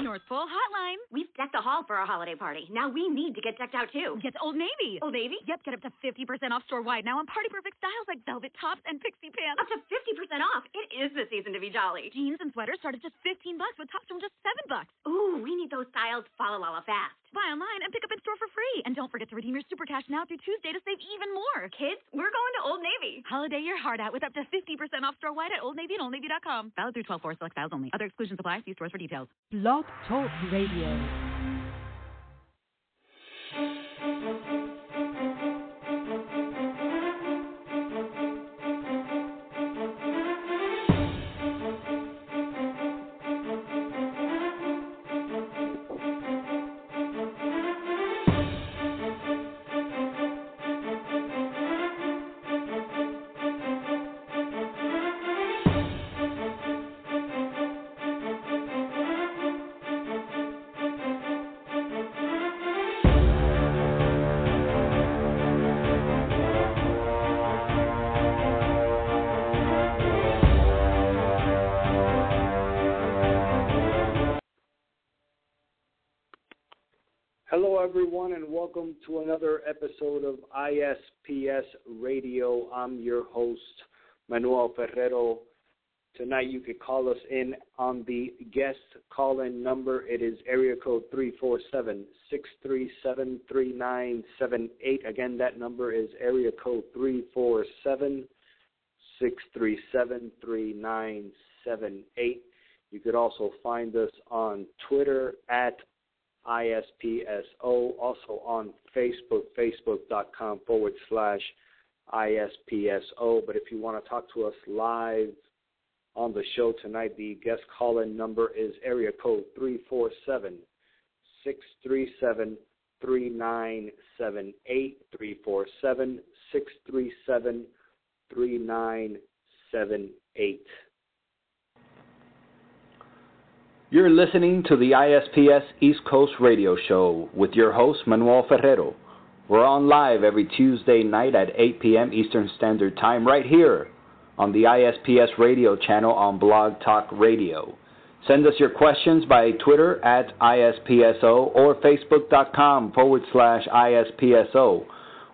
North Pole Hotline. We've decked the hall for our holiday party. Now we need to get decked out too. Get Old Navy. Old Navy? Yep, get up to 50% off store wide now on party perfect styles like velvet tops and pixie pants. Up to 50% off. It is the season to be jolly. Jeans and sweaters start at just 15 bucks with tops from just 7 bucks. Ooh, we need those styles Follow Lala fast. Buy online and pick up in store for free. And don't forget to redeem your super cash now through Tuesday to save even more. Kids, we're going to Old Navy. Holiday your heart out with up to 50% off store wide at Old Navy and Old OldNavy.com. Valid through 12 4 select styles only. Other exclusions apply. See stores for details. Blog Talk Radio. Welcome to another episode of ISPS Radio. I'm your host, Manuel Ferrero. Tonight, you can call us in on the guest call in number. It is area code 347 637 3978. Again, that number is area code 347 637 3978. You could also find us on Twitter at ISPSO, also on Facebook, facebook.com forward slash ISPSO. But if you want to talk to us live on the show tonight, the guest call in number is area code 347 637 3978. 347 637 3978. You're listening to the ISPS East Coast Radio Show with your host, Manuel Ferrero. We're on live every Tuesday night at 8 p.m. Eastern Standard Time right here on the ISPS radio channel on Blog Talk Radio. Send us your questions by Twitter at ISPSO or Facebook.com forward slash ISPSO.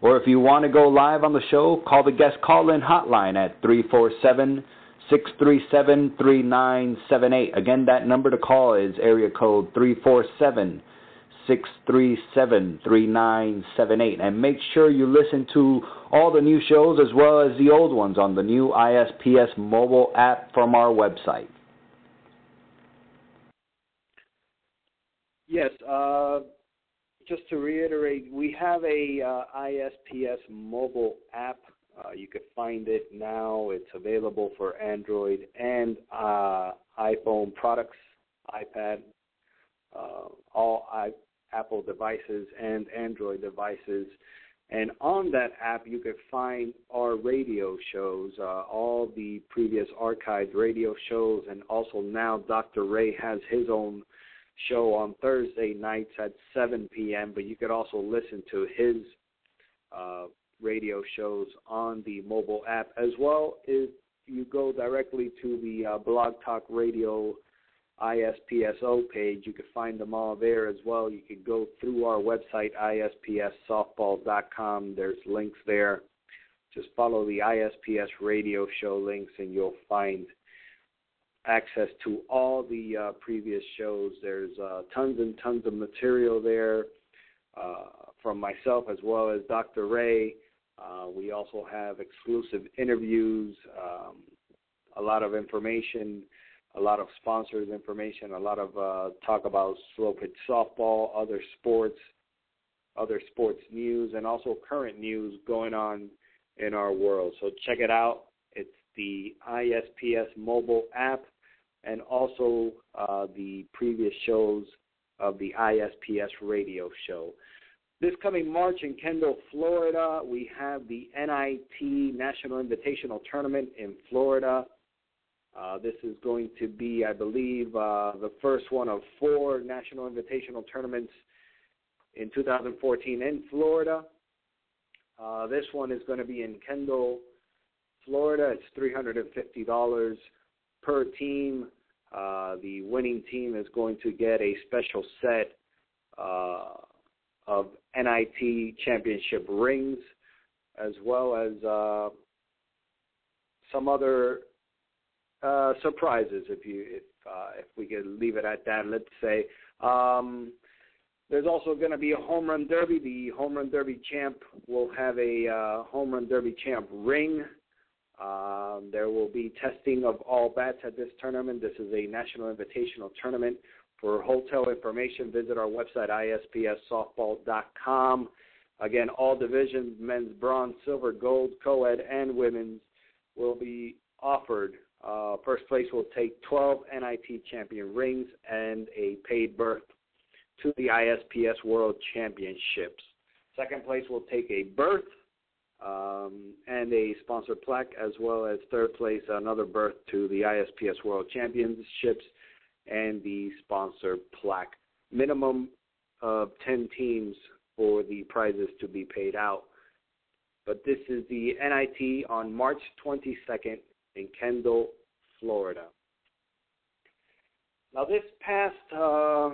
Or if you want to go live on the show, call the guest call in hotline at 347 637 3978. Again, that number to call is area code 347 637 3978. And make sure you listen to all the new shows as well as the old ones on the new ISPS mobile app from our website. Yes, uh, just to reiterate, we have a uh, ISPS mobile app. Uh, you can find it now. It's available for Android and uh, iPhone products, iPad, uh, all I- Apple devices and Android devices. And on that app, you can find our radio shows, uh, all the previous archived radio shows, and also now Dr. Ray has his own show on Thursday nights at 7 p.m. But you could also listen to his uh, radio shows on the mobile app as well. If you go directly to the uh, Blog Talk Radio ISPSO page, you can find them all there as well. You could go through our website ispssoftball.com. There's links there. Just follow the ISPS radio show links, and you'll find access to all the uh, previous shows. There's uh, tons and tons of material there uh, from myself as well as Dr. Ray. Uh, we also have exclusive interviews, um, a lot of information, a lot of sponsors information, a lot of uh, talk about slow pitch softball, other sports, other sports news, and also current news going on in our world. So check it out. It's the ISPS mobile app and also uh, the previous shows of the ISPS radio show. This coming March in Kendall, Florida, we have the NIT National Invitational Tournament in Florida. Uh, this is going to be, I believe, uh, the first one of four National Invitational tournaments in 2014 in Florida. Uh, this one is going to be in Kendall, Florida. It's $350 per team. Uh, the winning team is going to get a special set uh, of NIT championship rings, as well as uh, some other uh, surprises. If you if uh, if we could leave it at that, let's say. Um, there's also going to be a home run derby. The home run derby champ will have a uh, home run derby champ ring. Um, there will be testing of all bats at this tournament. This is a national invitational tournament. For hotel information, visit our website, ispssoftball.com. Again, all divisions, men's bronze, silver, gold, co-ed, and women's, will be offered. Uh, first place will take 12 NIT champion rings and a paid berth to the ISPS World Championships. Second place will take a berth um, and a sponsored plaque, as well as third place another berth to the ISPS World Championships and the sponsor plaque. Minimum of 10 teams for the prizes to be paid out. But this is the NIT on March 22nd in Kendall, Florida. Now, this past uh,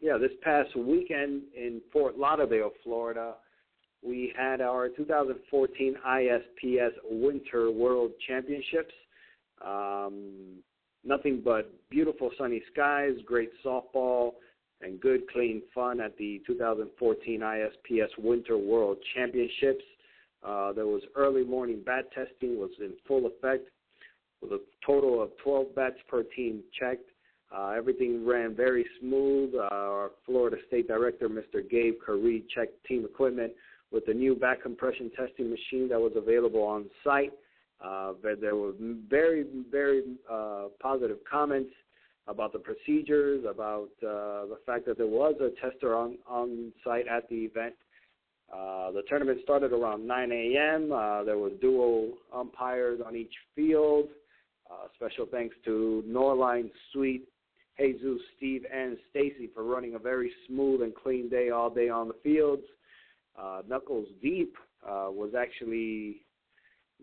yeah, this past weekend in Fort Lauderdale, Florida, we had our 2014 ISPS Winter World Championships. Um, nothing but beautiful sunny skies, great softball, and good clean fun at the 2014 ISPS Winter World Championships. Uh, there was early morning bat testing was in full effect with a total of 12 bats per team checked. Uh, everything ran very smooth. Uh, our Florida State Director, Mr. Gabe Curry, checked team equipment with the new bat compression testing machine that was available on site. Uh, there were very, very uh, positive comments about the procedures, about uh, the fact that there was a tester on, on site at the event. Uh, the tournament started around 9 a.m. Uh, there were dual umpires on each field. Uh, special thanks to Norline Suite Jesus, Steve, and Stacy for running a very smooth and clean day all day on the fields. Uh, Knuckles Deep uh, was actually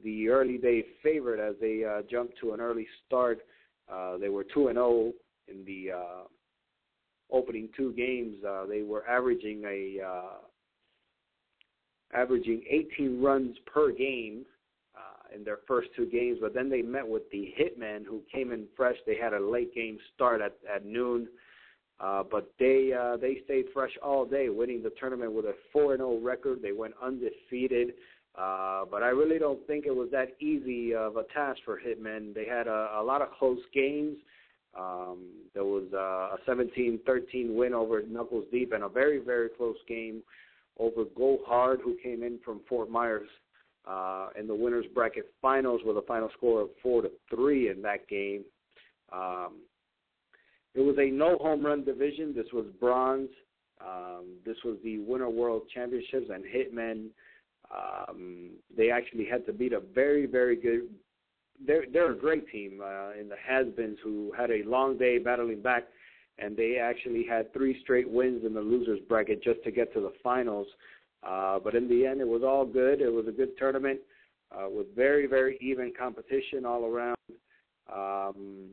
the early day favorite as they uh, jumped to an early start. Uh, they were 2 and 0 in the uh, opening two games. Uh, they were averaging a uh, averaging 18 runs per game in their first two games, but then they met with the Hitmen, who came in fresh. They had a late game start at at noon, uh, but they uh, they stayed fresh all day, winning the tournament with a four and zero record. They went undefeated. Uh, but I really don't think it was that easy of a task for Hitmen. They had a, a lot of close games. Um, there was uh, a 17-13 win over Knuckles Deep and a very, very close game over Go Hard, who came in from Fort Myers uh, in the winners bracket finals with a final score of four to three in that game. Um, it was a no home run division. This was bronze. Um, this was the Winter World Championships and Hitmen. Um, they actually had to beat a very, very good. They're they're a great team uh, in the has-beens who had a long day battling back, and they actually had three straight wins in the losers bracket just to get to the finals. Uh, but in the end, it was all good. It was a good tournament uh, with very, very even competition all around. Um,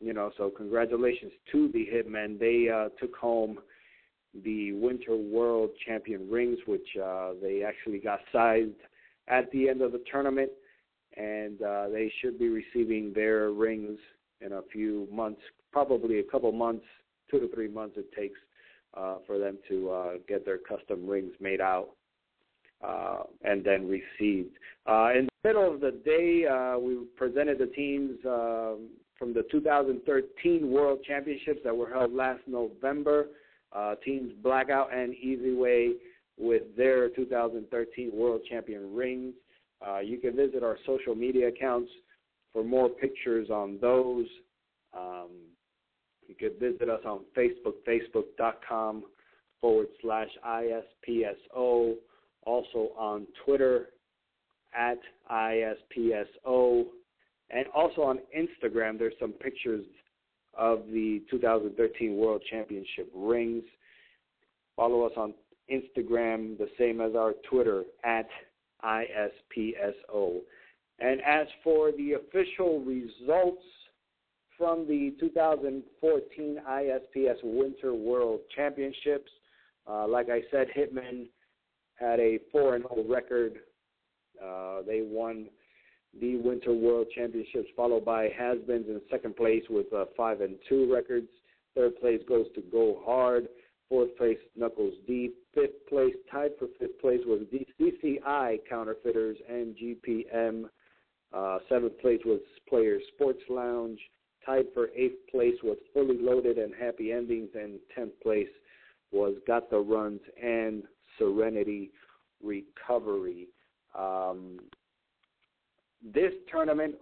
you know, so congratulations to the Hitmen. They uh, took home the Winter World Champion rings, which uh, they actually got sized at the end of the tournament, and uh, they should be receiving their rings in a few months, probably a couple months, two to three months it takes uh, for them to uh, get their custom rings made out uh, and then received. Uh, in the middle of the day, uh, we presented the teams um, from the 2013 World Championships that were held last November. Uh, teams Blackout and Easy Way with their 2013 World Champion rings. you can visit our social media accounts for more pictures on those. Um, you could visit us on Facebook, facebook.com forward slash ISPSO. Also on Twitter at ISPSO. And also on Instagram, there's some pictures of the 2013 World Championship rings. Follow us on Instagram, the same as our Twitter, at ISPSO. And as for the official results from the 2014 ISPS Winter World Championships. Uh, like I said, Hitman had a 4 0 record. Uh, they won the Winter World Championships, followed by Has-Beens in second place with uh, 5 and 2 records. Third place goes to Go Hard. Fourth place, Knuckles Deep. Fifth place, tied for fifth place, was DCI Counterfeiters and GPM. Uh, seventh place was Players Sports Lounge. Tied for eighth place was Fully Loaded and Happy Endings. And tenth place was Got the Runs and Serenity Recovery. Um, this tournament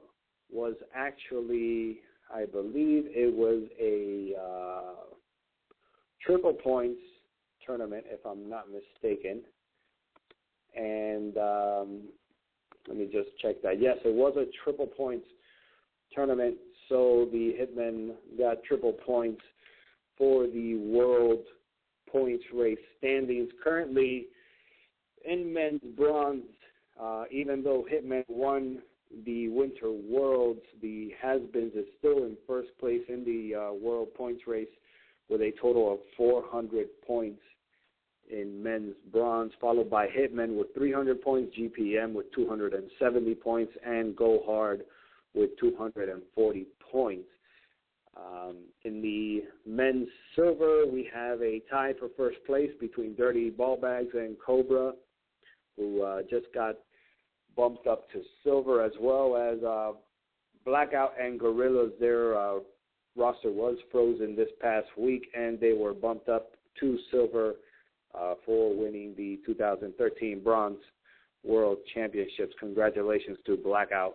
was actually, I believe, it was a uh, triple points tournament, if I'm not mistaken. And um, let me just check that. Yes, it was a triple points tournament. So the Hitmen got triple points for the world points race standings. Currently, in men's bronze, uh, even though Hitman won the Winter Worlds, the Has-Beens is still in first place in the uh, world points race with a total of 400 points in men's bronze, followed by Hitman with 300 points, GPM with 270 points, and Go Hard with 240 points. Um, in the men's silver, we have a tie for first place between Dirty Ball Bags and Cobra, who uh, just got bumped up to silver, as well as uh, Blackout and Gorillas. Their uh, roster was frozen this past week, and they were bumped up to silver uh, for winning the 2013 Bronze World Championships. Congratulations to Blackout.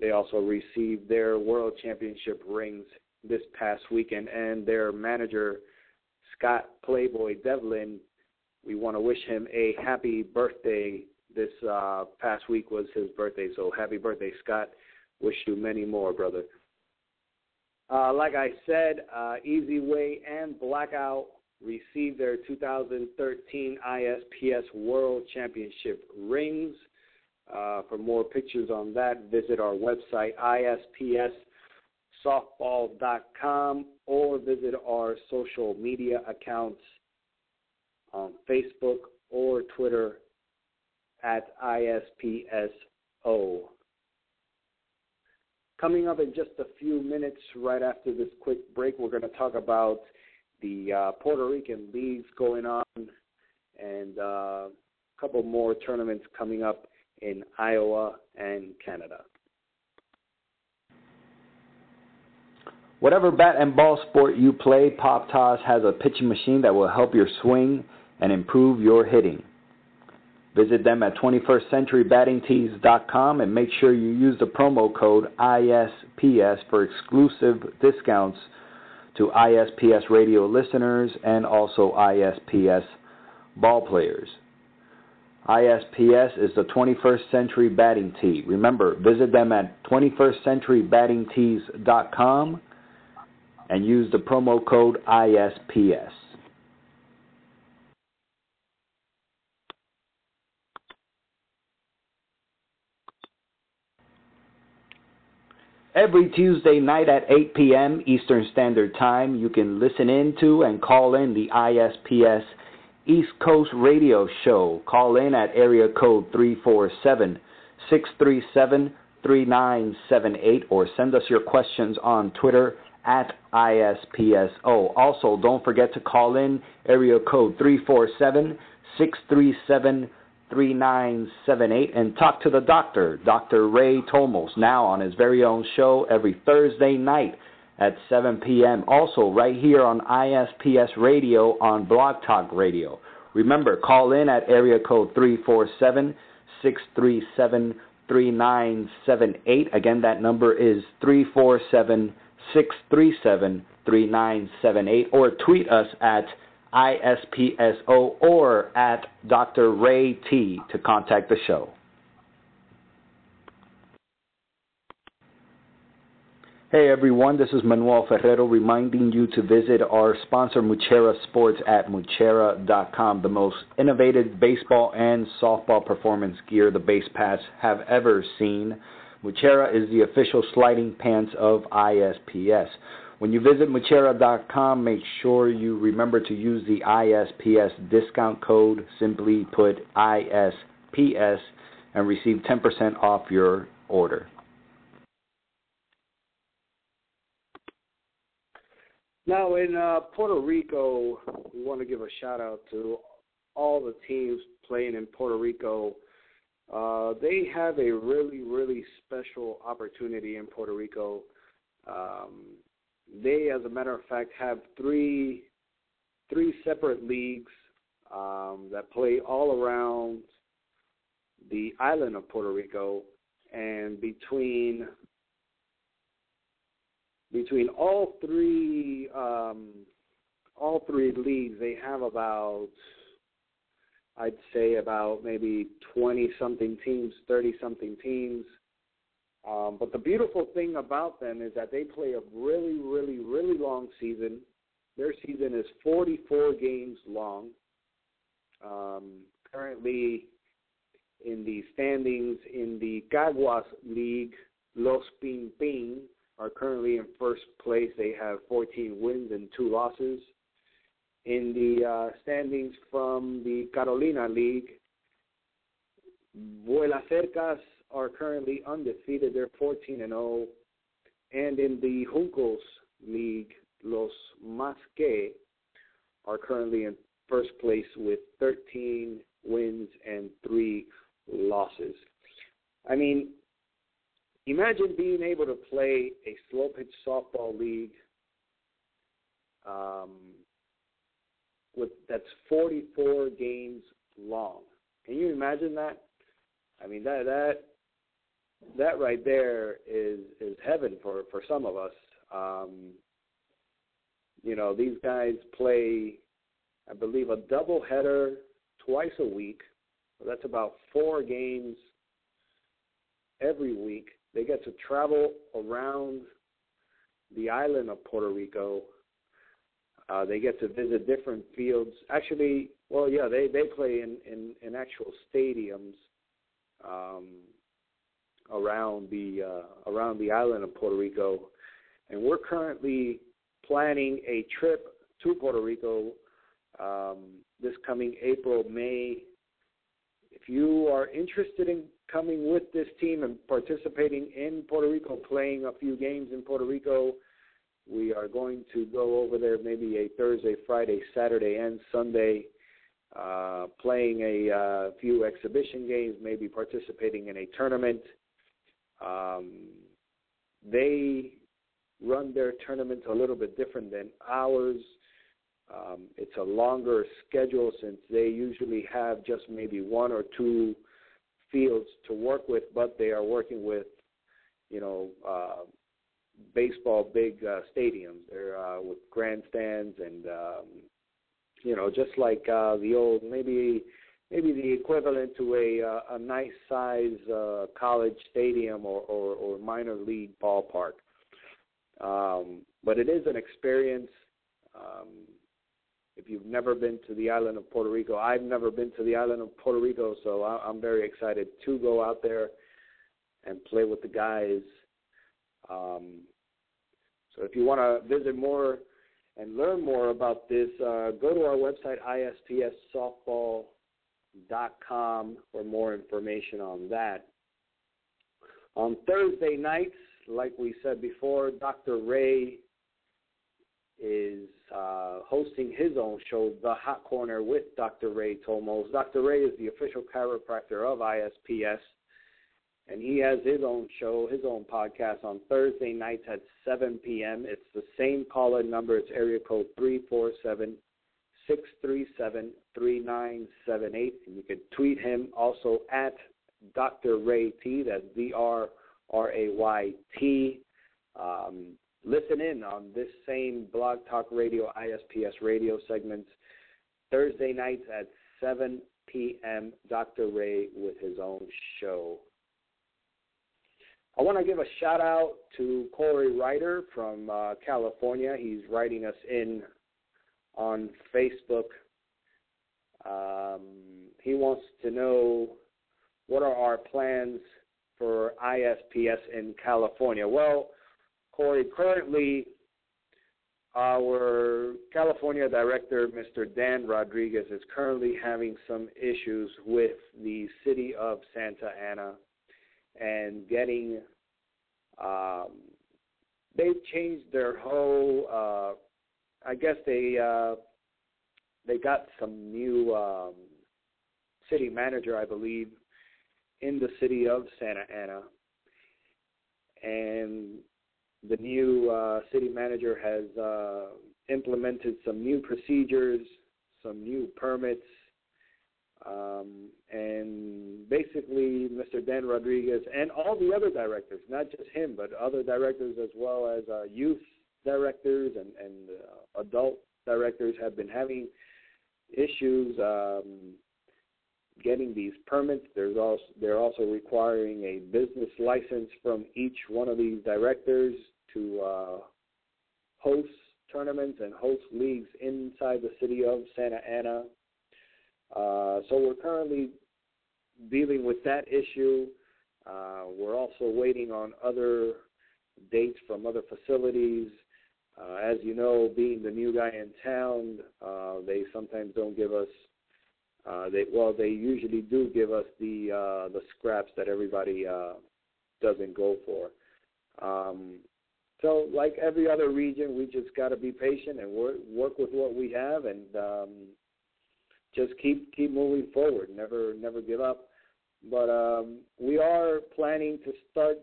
They also received their World Championship rings this past weekend, and their manager, Scott Playboy Devlin, we want to wish him a happy birthday. This uh, past week was his birthday, so happy birthday, Scott. Wish you many more, brother. Uh, like I said, uh, Easy Way and Blackout received their 2013 ISPS World Championship rings. Uh, for more pictures on that, visit our website, ispssoftball.com, or visit our social media accounts on Facebook or Twitter at ISPSO. Coming up in just a few minutes, right after this quick break, we're going to talk about the uh, Puerto Rican leagues going on and uh, a couple more tournaments coming up in Iowa and Canada. Whatever bat and ball sport you play, Pop Toss has a pitching machine that will help your swing and improve your hitting. Visit them at 21stCenturyBattingTees.com and make sure you use the promo code ISPS for exclusive discounts to ISPS radio listeners and also ISPS ball players. ISPS is the 21st Century Batting Tee. Remember, visit them at 21stCenturyBattingTees.com and use the promo code ISPS. Every Tuesday night at 8 p.m. Eastern Standard Time, you can listen in to and call in the ISPS East Coast Radio Show. Call in at area code 347 637 3978 or send us your questions on Twitter at ISPSO. Also, don't forget to call in area code 347 637 3978 and talk to the doctor, Dr. Ray Tomos, now on his very own show every Thursday night at 7 p.m. Also, right here on ISPS Radio on Blog Talk Radio. Remember, call in at area code 347 637 3978. Again, that number is 347 637 3978 or tweet us at ISPSO or at Dr. Ray T to contact the show. Hey everyone, this is Manuel Ferrero reminding you to visit our sponsor Muchera Sports at Muchera.com, the most innovative baseball and softball performance gear the Base Pass have ever seen. Muchera is the official sliding pants of ISPS. When you visit Muchera.com, make sure you remember to use the ISPS discount code, simply put ISPS, and receive 10% off your order. Now, in uh, Puerto Rico, we want to give a shout out to all the teams playing in Puerto Rico. Uh, they have a really, really special opportunity in Puerto Rico. Um, they, as a matter of fact, have three three separate leagues um, that play all around the island of Puerto Rico, and between between all three um, all three leagues, they have about I'd say about maybe 20 something teams, 30 something teams. Um, but the beautiful thing about them is that they play a really, really, really long season. Their season is 44 games long. Um, currently, in the standings in the Caguas League, Los Ping are currently in first place. They have 14 wins and two losses. In the uh, standings from the Carolina League, Vuela Cercas are currently undefeated. They're 14 and 0. And in the Juncos League, Los Masque are currently in first place with 13 wins and three losses. I mean, imagine being able to play a slow pitch softball league um, with that's 44 games long. Can you imagine that? I mean that that that right there is is heaven for for some of us. Um, you know, these guys play, I believe, a double header twice a week. So that's about four games every week. They get to travel around the island of Puerto Rico. Uh, they get to visit different fields. Actually, well, yeah, they they play in in, in actual stadiums um, around the uh, around the island of Puerto Rico, and we're currently planning a trip to Puerto Rico um, this coming April May. If you are interested in coming with this team and participating in Puerto Rico, playing a few games in Puerto Rico. We are going to go over there maybe a Thursday, Friday, Saturday, and Sunday, uh, playing a uh, few exhibition games, maybe participating in a tournament. Um, they run their tournaments a little bit different than ours. Um, it's a longer schedule since they usually have just maybe one or two fields to work with, but they are working with, you know, uh, baseball big uh, stadiums. They're uh, with grandstands and, um, you know, just like uh, the old maybe maybe the equivalent to a uh, a nice size uh, college stadium or, or, or minor league ballpark. Um, but it is an experience. Um, if you've never been to the island of Puerto Rico, I've never been to the island of Puerto Rico, so I'm very excited to go out there and play with the guys. Um, so if you want to visit more and learn more about this, uh, go to our website, ispssoftball.com, for more information on that. On Thursday nights, like we said before, Dr. Ray is uh, hosting his own show, The Hot Corner, with Dr. Ray Tomos. Dr. Ray is the official chiropractor of ISPS, and he has his own show, his own podcast on Thursday nights at 7 p.m. It's the same call-in number. It's area code 347 637 3978. And you can tweet him also at Dr. Ray T. That's D R R A Y T. Um, listen in on this same Blog Talk Radio ISPS radio segments Thursday nights at 7 p.m. Dr. Ray with his own show. I want to give a shout out to Corey Ryder from uh, California. He's writing us in on Facebook. Um, he wants to know what are our plans for ISPS in California? Well, Corey, currently our California director, Mr. Dan Rodriguez, is currently having some issues with the city of Santa Ana and getting. Um, they've changed their whole. Uh, I guess they uh, they got some new um, city manager, I believe, in the city of Santa Ana, and the new uh, city manager has uh, implemented some new procedures, some new permits, um, and basically Mr. Dan Rodriguez and all the other directors, not just him, but other directors as well as uh, youth directors and, and uh, adult directors have been having issues um, getting these permits. There's also they're also requiring a business license from each one of these directors to uh, host tournaments and host leagues inside the city of Santa Ana. Uh, so we're currently dealing with that issue. Uh, we're also waiting on other dates from other facilities. Uh, as you know, being the new guy in town, uh, they sometimes don't give us. Uh, they well, they usually do give us the uh, the scraps that everybody uh, doesn't go for. Um, so, like every other region, we just got to be patient and work work with what we have, and um, just keep keep moving forward. Never never give up. But um, we are planning to start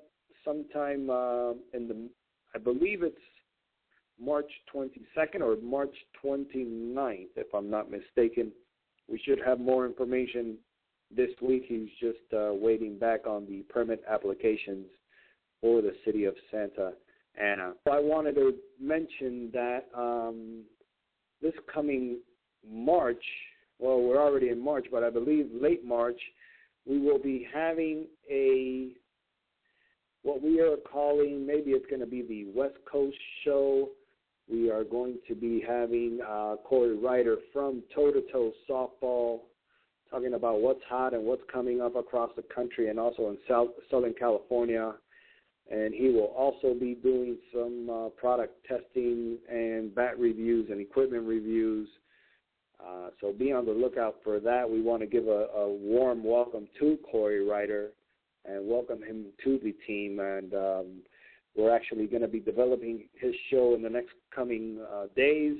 sometime uh, in the, I believe it's March 22nd or March 29th, if I'm not mistaken. We should have more information this week. He's just uh, waiting back on the permit applications for the city of Santa Ana. I wanted to mention that um, this coming March, well, we're already in March, but I believe late March, we will be having a what we are calling maybe it's going to be the West Coast Show. We are going to be having uh, Corey Ryder from Toe to Toe Softball talking about what's hot and what's coming up across the country and also in South, Southern California and he will also be doing some uh, product testing and bat reviews and equipment reviews. Uh, so be on the lookout for that. We want to give a, a warm welcome to Corey Ryder and welcome him to the team. And um, we're actually going to be developing his show in the next coming uh, days.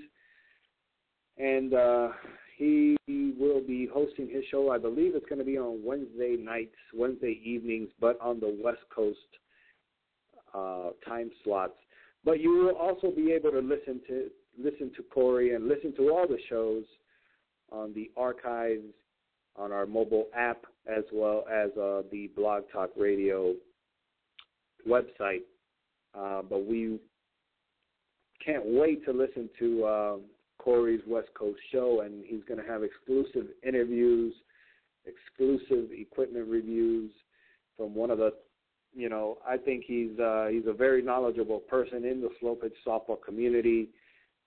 And uh, he will be hosting his show. I believe it's going to be on Wednesday nights, Wednesday evenings, but on the West Coast uh, time slots. But you will also be able to listen to listen to Corey and listen to all the shows on the archives on our mobile app as well as uh, the Blog Talk Radio website. Uh, but we can't wait to listen to uh, Corey's West Coast show, and he's going to have exclusive interviews, exclusive equipment reviews from one of the you know, I think he's uh, he's a very knowledgeable person in the slow pitch softball community.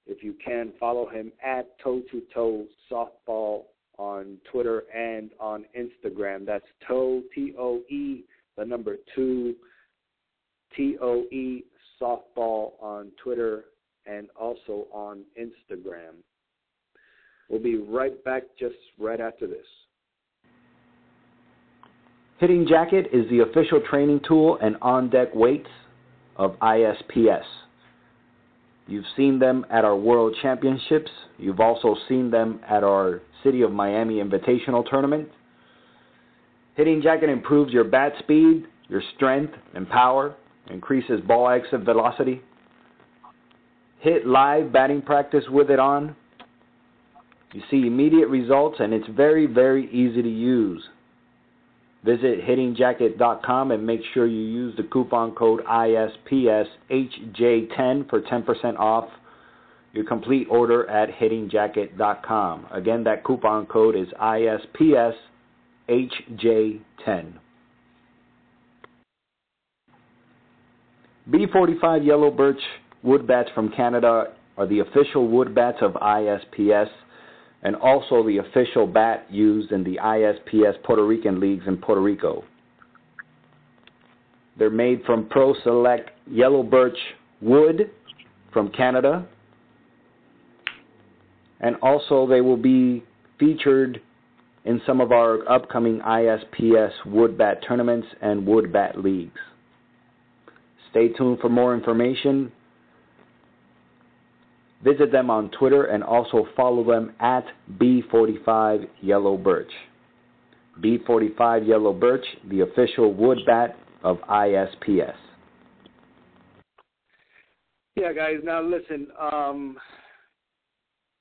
If you can follow him at toe to toe softball on Twitter and on Instagram. That's toe T O E the number two T O E softball on Twitter and also on Instagram. We'll be right back just right after this. Hitting Jacket is the official training tool and on deck weights of ISPS. You've seen them at our World Championships. You've also seen them at our City of Miami Invitational Tournament. Hitting Jacket improves your bat speed, your strength and power, increases ball exit velocity. Hit live batting practice with it on. You see immediate results, and it's very, very easy to use. Visit hittingjacket.com and make sure you use the coupon code ISPSHJ10 for 10% off your complete order at hittingjacket.com. Again, that coupon code is ISPSHJ10. B45 Yellow Birch wood bats from Canada are the official wood bats of ISPS and also the official bat used in the ISPS Puerto Rican leagues in Puerto Rico. They're made from Pro Select yellow birch wood from Canada. And also, they will be featured in some of our upcoming ISPS wood bat tournaments and wood bat leagues. Stay tuned for more information. Visit them on Twitter and also follow them at B45 Yellow Birch. B45 Yellow Birch, the official wood bat of ISPS. Yeah, guys. Now listen. Um,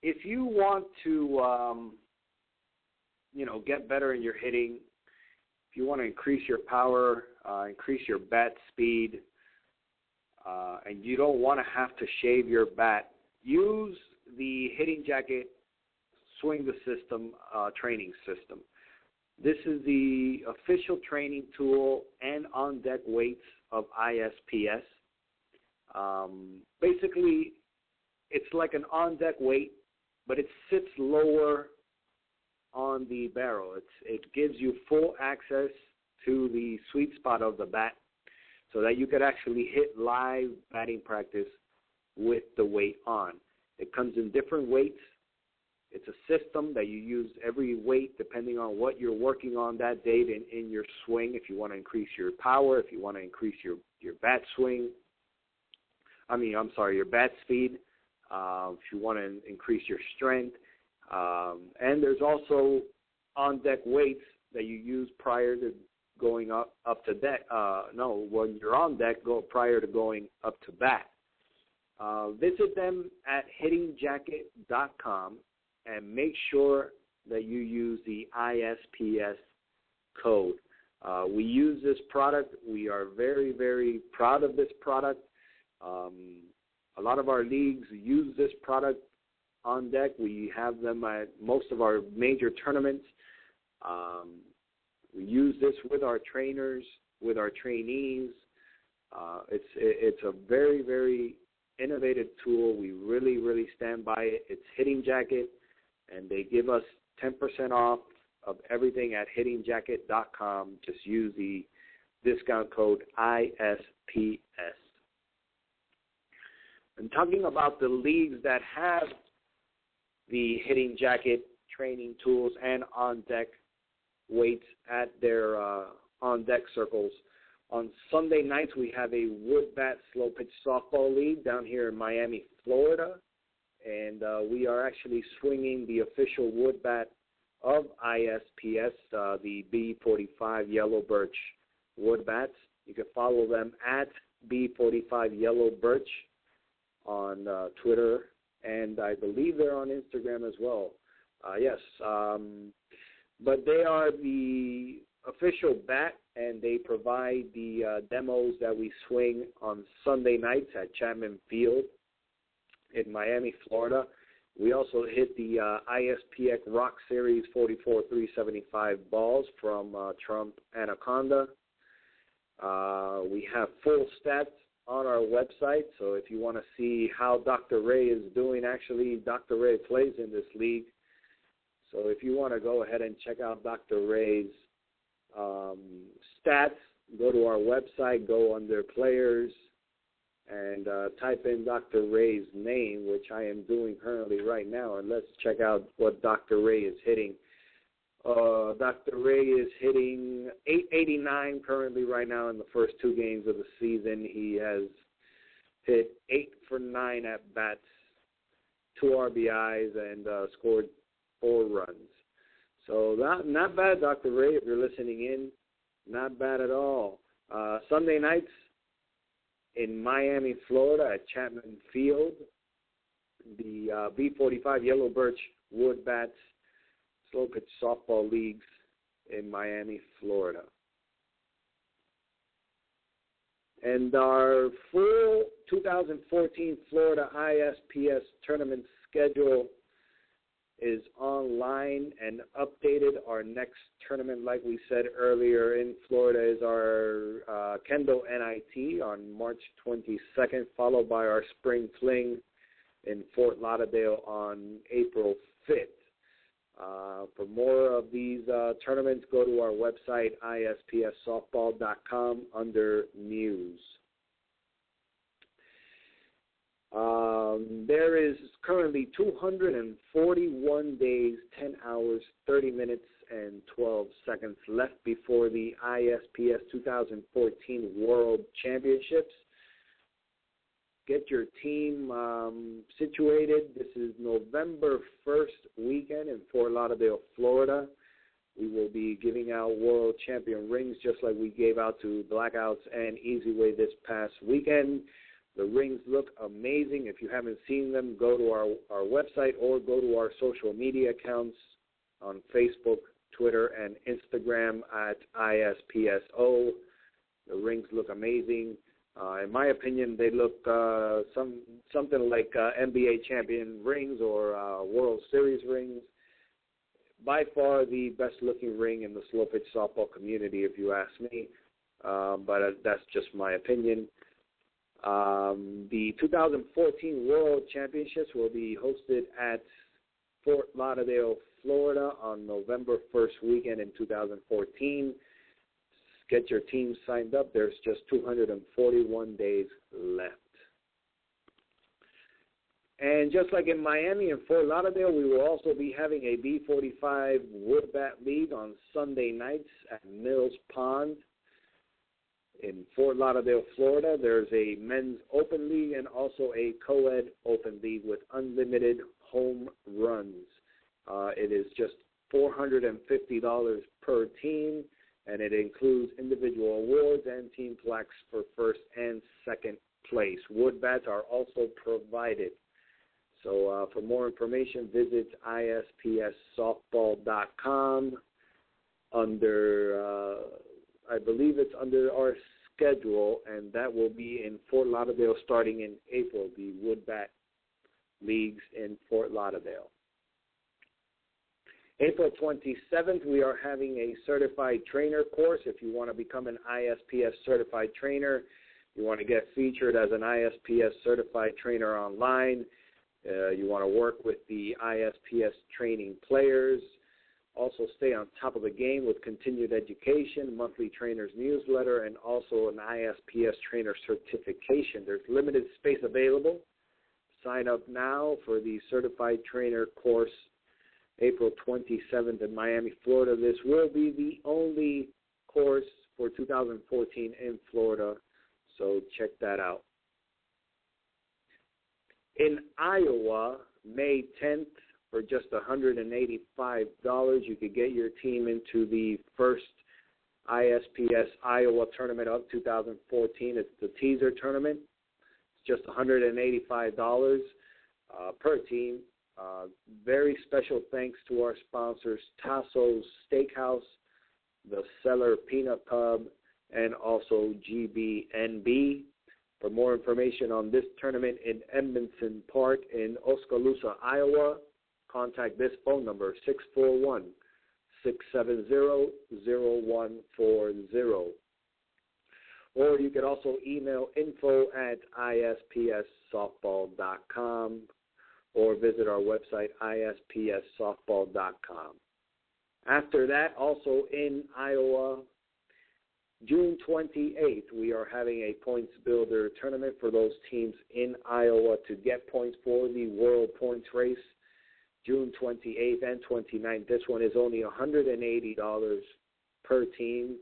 if you want to, um, you know, get better in your hitting, if you want to increase your power, uh, increase your bat speed, uh, and you don't want to have to shave your bat, use the Hitting Jacket Swing the System uh, training system. This is the official training tool and on deck weights of ISPS. Um, basically, it's like an on deck weight, but it sits lower on the barrel. It's, it gives you full access to the sweet spot of the bat so that you could actually hit live batting practice with the weight on. It comes in different weights. It's a system that you use every weight depending on what you're working on that day in, in your swing. If you want to increase your power, if you want to increase your, your bat swing, I mean, I'm sorry, your bat speed, uh, if you want to increase your strength. Um, and there's also on deck weights that you use prior to going up up to deck. Uh, no, when you're on deck, go prior to going up to bat. Uh, visit them at hittingjacket.com and make sure that you use the ISPS code. Uh, we use this product. We are very, very proud of this product. Um, a lot of our leagues use this product on deck. We have them at most of our major tournaments. Um, we use this with our trainers, with our trainees. Uh, it's it's a very very innovative tool. We really really stand by it. It's Hitting Jacket, and they give us 10% off of everything at hittingjacket.com. Just use the discount code ISPS. And talking about the leagues that have the Hitting Jacket training tools and on deck weights at their uh, on deck circles. On Sunday nights, we have a wood bat slow pitch softball league down here in Miami, Florida. And uh, we are actually swinging the official wood bat of ISPS, uh, the B45 Yellow Birch wood bats. You can follow them at B45 Yellow Birch on uh, Twitter, and I believe they're on Instagram as well. Uh, yes, um, but they are the official bat, and they provide the uh, demos that we swing on Sunday nights at Chapman Field in Miami, Florida. We also hit the uh, ISPX Rock Series 44 375 balls from uh, Trump Anaconda. Uh, we have full stats on our website, so if you want to see how Dr. Ray is doing, actually, Dr. Ray plays in this league. So if you want to go ahead and check out Dr. Ray's um, stats, go to our website, go under players, and uh, type in Dr. Ray's name, which I am doing currently right now, and let's check out what Dr. Ray is hitting. Uh, Dr. Ray is hitting 889 currently right now in the first two games of the season. He has hit eight for nine at bats, two RBIs, and uh, scored four runs. So not not bad, Dr. Ray, if you're listening in. Not bad at all. Uh, Sunday nights in Miami, Florida at Chapman Field, the uh, B45 Yellow Birch Wood Bats Slow Pitch Softball Leagues in Miami, Florida. And our full 2014 Florida ISPS tournament schedule is online and updated. Our next tournament, like we said earlier in Florida, is our uh, Kendall NIT on March 22nd, followed by our Spring Fling in Fort Lauderdale on April 5th. Uh, for more of these uh, tournaments, go to our website, ispssoftball.com, under News. Um, there is currently 241 days, 10 hours, 30 minutes, and 12 seconds left before the ISPS 2014 World Championships. Get your team um, situated. This is November 1st weekend in Fort Lauderdale, Florida. We will be giving out world champion rings just like we gave out to Blackouts and Easy Way this past weekend. The rings look amazing. If you haven't seen them, go to our, our website or go to our social media accounts on Facebook, Twitter, and Instagram at ISPSO. The rings look amazing. Uh, in my opinion, they look uh, some something like uh, NBA champion rings or uh, World Series rings. By far the best looking ring in the slow pitch softball community, if you ask me. Um, but uh, that's just my opinion. Um, the 2014 World Championships will be hosted at Fort Lauderdale, Florida on November 1st weekend in 2014. Get your team signed up. There's just 241 days left. And just like in Miami and Fort Lauderdale, we will also be having a B45 Wood Bat League on Sunday nights at Mills Pond in Fort Lauderdale, Florida. There's a men's open league and also a co-ed open league with unlimited home runs. Uh, it is just $450 per team, and it includes individual awards and team plaques for first and second place. Wood bats are also provided. So uh, for more information, visit ispssoftball.com under, uh, I believe it's under our schedule, and that will be in Fort Lauderdale starting in April, the Wood Bat Leagues in Fort Lauderdale. April 27th, we are having a certified trainer course. If you want to become an ISPS certified trainer, you want to get featured as an ISPS certified trainer online, uh, you want to work with the ISPS training players, also stay on top of the game with continued education, monthly trainers newsletter, and also an ISPS trainer certification. There's limited space available. Sign up now for the certified trainer course April 27th in Miami, Florida. This will be the only course for 2014 in Florida, so check that out. In Iowa, May 10th, for just $185, you could get your team into the first ISPS Iowa tournament of 2014. It's the teaser tournament. It's just $185 uh, per team. Uh, very special thanks to our sponsors, Tasso's Steakhouse, the Cellar Peanut Pub, and also GBNB. For more information on this tournament in Edmundson Park in Oskaloosa, Iowa, contact this phone number, 641 670 0140. Or you can also email info at ispssoftball.com or visit our website, ispssoftball.com. After that, also in Iowa, June 28th, we are having a points builder tournament for those teams in Iowa to get points for the World Points Race. June 28th and 29th. This one is only $180 per team,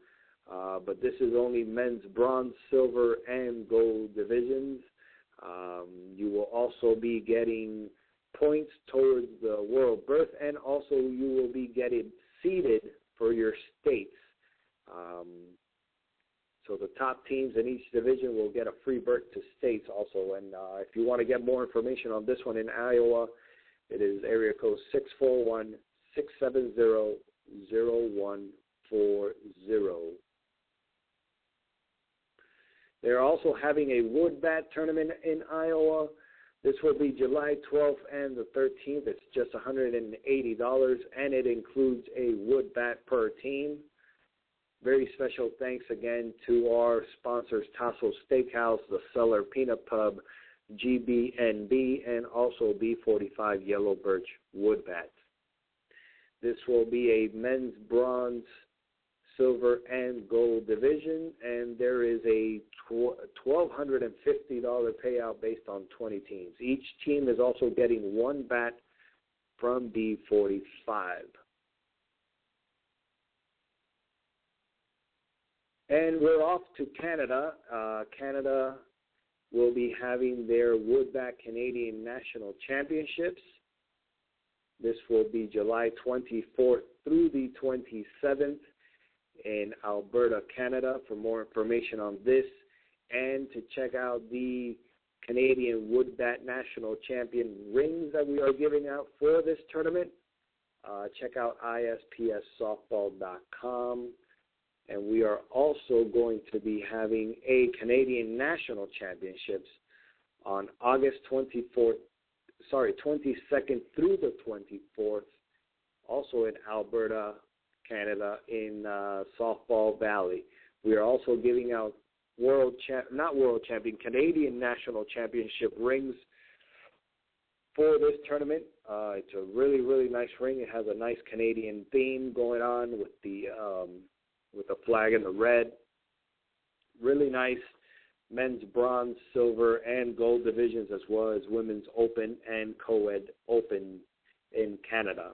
uh, but this is only men's bronze, silver, and gold divisions. Um, you will also be getting points towards the world berth, and also you will be getting seeded for your states. Um, so the top teams in each division will get a free berth to states also. And uh, if you want to get more information on this one in Iowa, it is area code 641 670 0140. They're also having a wood bat tournament in Iowa. This will be July 12th and the 13th. It's just $180, and it includes a wood bat per team. Very special thanks again to our sponsors, Tasso Steakhouse, the Cellar Peanut Pub, GBNB, and also B45 Yellow Birch Wood Bats. This will be a men's bronze, silver, and gold division, and there is a $1,250 payout based on 20 teams. Each team is also getting one bat from B45. And we're off to Canada. Uh, Canada will be having their Woodbat Canadian National Championships. This will be July 24th through the 27th in Alberta, Canada. For more information on this and to check out the Canadian Woodbat National Champion rings that we are giving out for this tournament, uh, check out ispssoftball.com. And we are also going to be having a Canadian National Championships on August 24th, sorry, 22nd through the 24th, also in Alberta, Canada, in uh, Softball Valley. We are also giving out world champ, not world champion, Canadian national championship rings for this tournament. Uh, it's a really, really nice ring. It has a nice Canadian theme going on with the um, with a flag in the red. Really nice men's bronze, silver, and gold divisions, as well as women's open and co-ed open in Canada.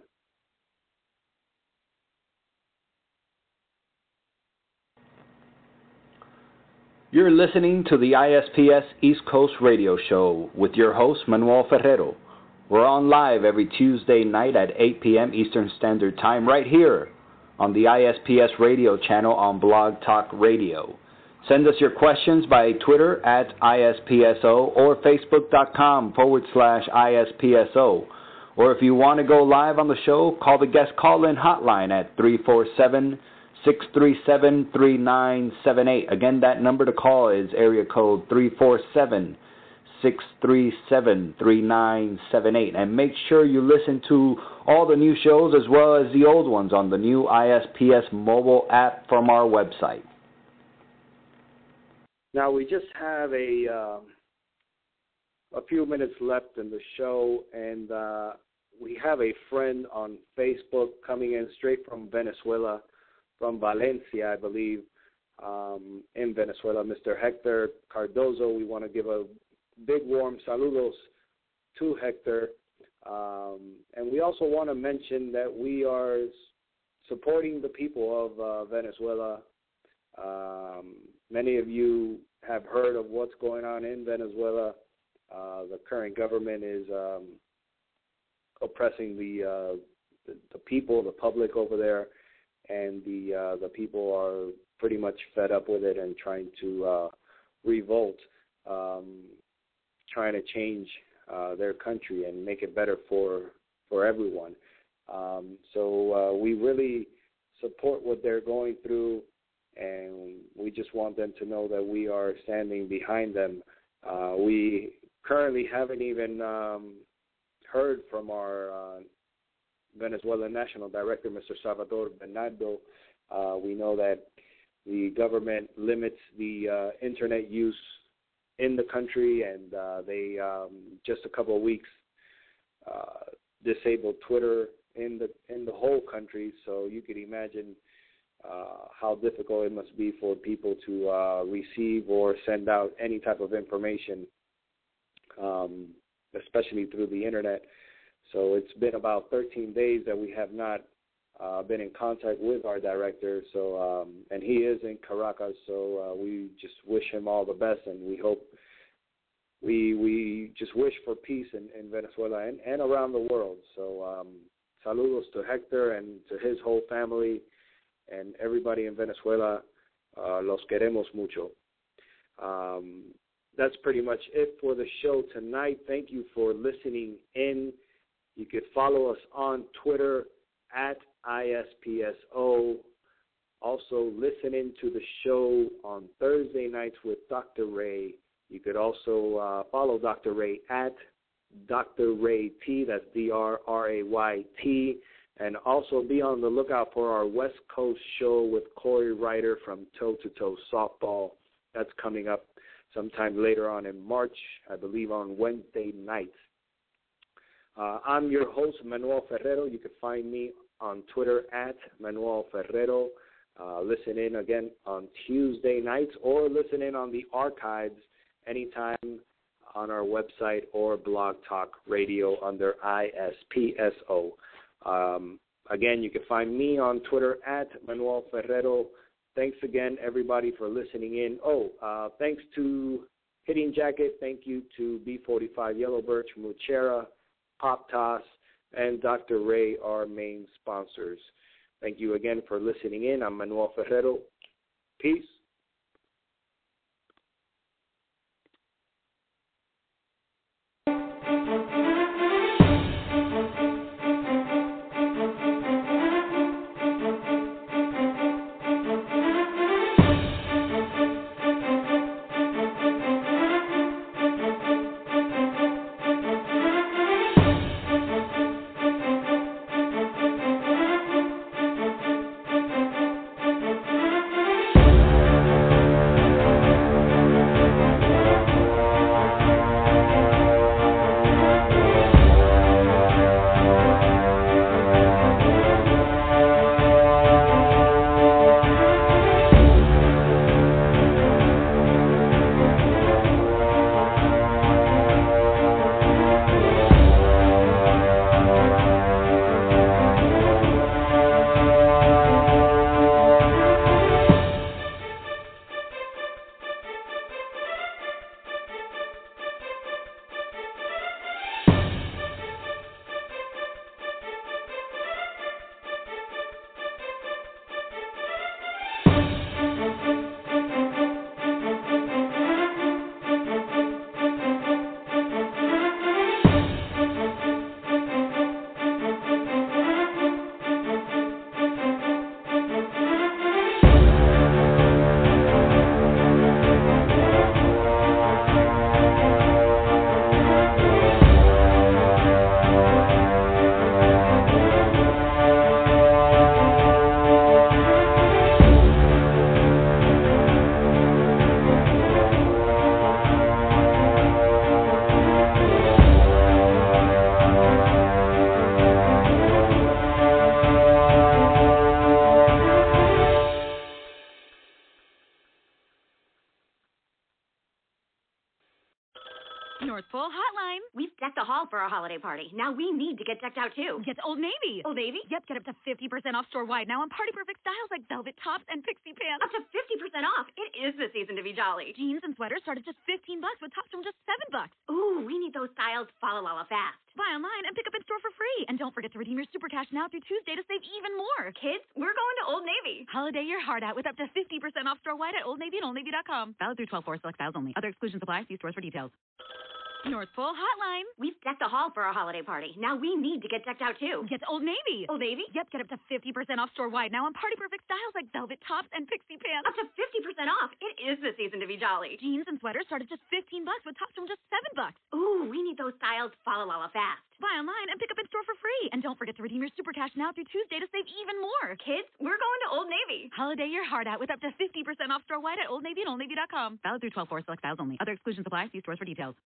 You're listening to the ISPS East Coast Radio Show with your host, Manuel Ferrero. We're on live every Tuesday night at 8 p.m. Eastern Standard Time right here on the ISPS radio channel on Blog Talk Radio. Send us your questions by Twitter at ISPSO or Facebook.com forward slash ISPSO. Or if you want to go live on the show, call the guest call in hotline at 347 637 3978. Again, that number to call is area code 347 637 3978. And make sure you listen to all the new shows as well as the old ones on the new ISPS mobile app from our website. Now, we just have a. Uh, a few minutes left in the show, and uh, we have a friend on Facebook coming in straight from Venezuela from Valencia, I believe, um, in Venezuela, Mr. Hector Cardozo. We want to give a big warm saludos to Hector. Um, and we also want to mention that we are supporting the people of uh, Venezuela. Um, many of you have heard of what's going on in Venezuela. Uh, the current government is um, oppressing the, uh, the the people, the public over there and the uh, the people are pretty much fed up with it and trying to uh, revolt, um, trying to change uh, their country and make it better for for everyone. Um, so uh, we really support what they're going through, and we just want them to know that we are standing behind them. Uh, we currently haven't even um, heard from our uh, Venezuelan National Director, Mr. Salvador Bernardo. Uh, we know that the government limits the uh, internet use in the country, and uh, they um, just a couple of weeks uh, disabled Twitter in the in the whole country. So you could imagine uh, how difficult it must be for people to uh, receive or send out any type of information, um, especially through the internet. So it's been about 13 days that we have not uh, been in contact with our director. So um, and he is in Caracas. So uh, we just wish him all the best, and we hope we we just wish for peace in, in Venezuela and, and around the world. So um, saludos to Hector and to his whole family and everybody in Venezuela. Uh, los queremos mucho. Um, that's pretty much it for the show tonight. Thank you for listening in. You could follow us on Twitter at ISPSO. Also, listening to the show on Thursday nights with Dr. Ray. You could also uh, follow Dr. Ray at Dr. Ray T. That's D R R A Y T. And also be on the lookout for our West Coast show with Corey Ryder from Toe to Toe Softball. That's coming up sometime later on in March, I believe on Wednesday nights. Uh, I'm your host, Manuel Ferrero. You can find me on Twitter at Manuel Ferrero. Uh, listen in again on Tuesday nights or listen in on the archives anytime on our website or Blog Talk Radio under ISPSO. Um, again, you can find me on Twitter at Manuel Ferrero. Thanks again, everybody, for listening in. Oh, uh, thanks to Hitting Jacket. Thank you to B45 Yellow Birch, Muchera, Pop Toss, and Dr. Ray, our main sponsors. Thank you again for listening in. I'm Manuel Ferrero. Peace. Holiday party. Now we need to get decked out too. Get Old oh, Navy. Old oh, Navy? Yep, get up to 50% off store wide now on party perfect styles like velvet tops and pixie pants. Up to 50% off. It is the season to be jolly. Jeans and sweaters start at just 15 bucks with tops from just 7 bucks. Ooh, we need those styles Fala Lala fast. Buy online and pick up in store for free. And don't forget to redeem your super cash now through Tuesday to save even more. Kids, we're going to Old Navy. Holiday your heart out with up to 50% off store wide at Old Navy and OldNavy.com. Valid through 12 4 select styles only. Other exclusions apply. See stores for details. North Pole Hotline. We've decked the hall for our holiday party. Now we need to get decked out too. Get Old Navy. Old Navy? Yep, get up to 50% off store wide now on party perfect styles like velvet tops and pixie pants. Up to 50% off. It is the season to be jolly. Jeans and sweaters start at just 15 bucks with tops from just 7 bucks. Ooh, we need those styles Fala Lala fast. Buy online and pick up in store for free. And don't forget to redeem your super cash now through Tuesday to save even more. Kids, we're going to Old Navy. Holiday your heart out with up to 50% off store wide at Old Navy and Old OldNavy.com. Valid through 12 4 select styles only. Other exclusions apply. See stores for details.